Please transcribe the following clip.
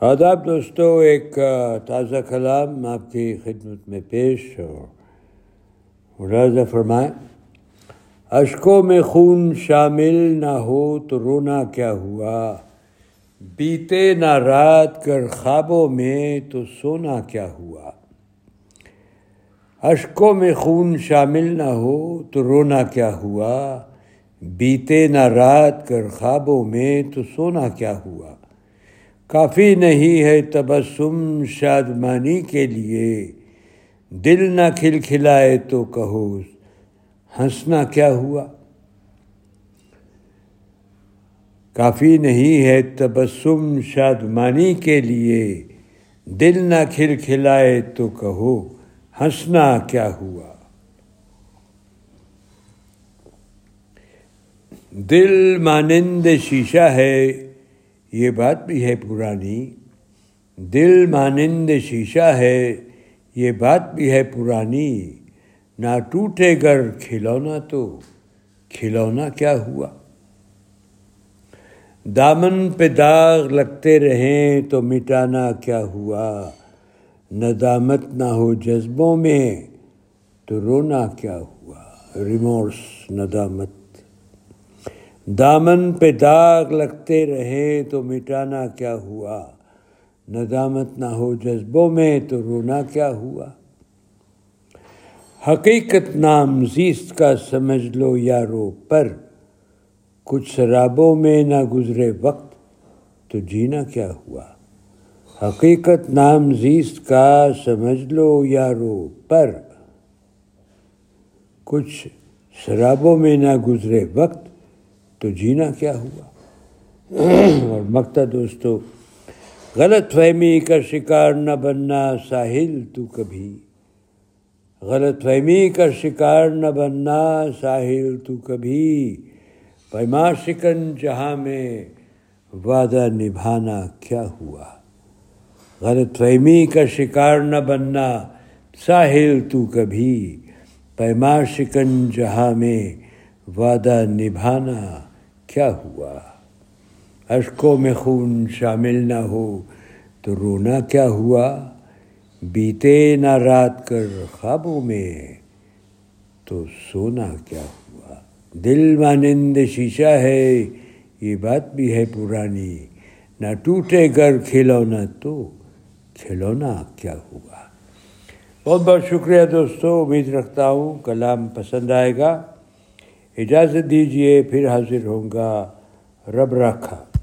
آداب دوستو، ایک تازہ کلام آپ کی خدمت میں پیش ہو۔ ملازہ فرمائیں اشکوں میں خون شامل نہ ہو تو رونا کیا ہوا؟ بیتے نہ رات کر خوابوں میں تو سونا کیا ہوا؟ اشکوں میں خون شامل نہ ہو تو رونا کیا ہوا؟ بیتے نہ رات کر خوابوں میں تو سونا کیا ہوا؟ کافی نہیں ہے تبسم شادمانی کے لیے۔ دل نہ کھل کھلائے تو کہو، ہنسنا کیا ہوا؟ کافی نہیں ہے تبسم شادمانی کے لیے۔ دل نہ کھل کھلائے تو کہو، ہنسنا کیا ہوا؟ دل مانند شیشہ ہے۔ یہ بات بھی ہے پرانی۔ دل مانند شیشہ ہے، یہ بات بھی ہے پرانی۔ نہ ٹوٹے گر کھلونا تو کھلونا کیا ہوا؟ دامن پہ داغ لگتے رہیں تو مٹانا کیا ہوا؟ ندامت نہ ہو جذبوں میں تو رونا کیا ہوا؟ ریمورس ندامت دامن پہ داغ لگتے رہیں تو مٹانا کیا ہوا؟ ندامت نہ ہو جذبوں میں تو رونا کیا ہوا؟ حقیقت نام زیست کا سمجھ لو یارو، پر کچھ شرابوں میں نہ گزرے وقت تو جینا کیا ہوا؟ حقیقت نام زیست کا سمجھ لو یارو، پر کچھ شرابوں میں نہ گزرے وقت تو جینا کیا ہوا؟ اور مکتا دوستو، غلط فہمی کا شکار نہ بننا ساحل تو کبھی۔ غلط فہمی کا شکار نہ بننا ساحل تو کبھی۔ پیما شکن جہاں میں وعدہ نبھانا کیا ہوا؟ غلط فہمی کا شکار نہ بننا ساحل تو کبھی۔ پیما شکن جہاں میں وعدہ نبھانا کیا ہوا؟ اشکوں میں خون شامل نہ ہو تو رونا کیا ہوا؟ بیتے نہ رات کر خوابوں میں تو سونا کیا ہوا؟ دل مانند شیشہ ہے، یہ بات بھی ہے پرانی۔ نہ ٹوٹے گر کھلونا تو کھلونا کیا ہوا؟ بہت بہت شکریہ دوستو، امید رکھتا ہوں کلام پسند آئے گا۔ اجازت دیجیے پھر حاضر ہوں گا۔ رب رکھا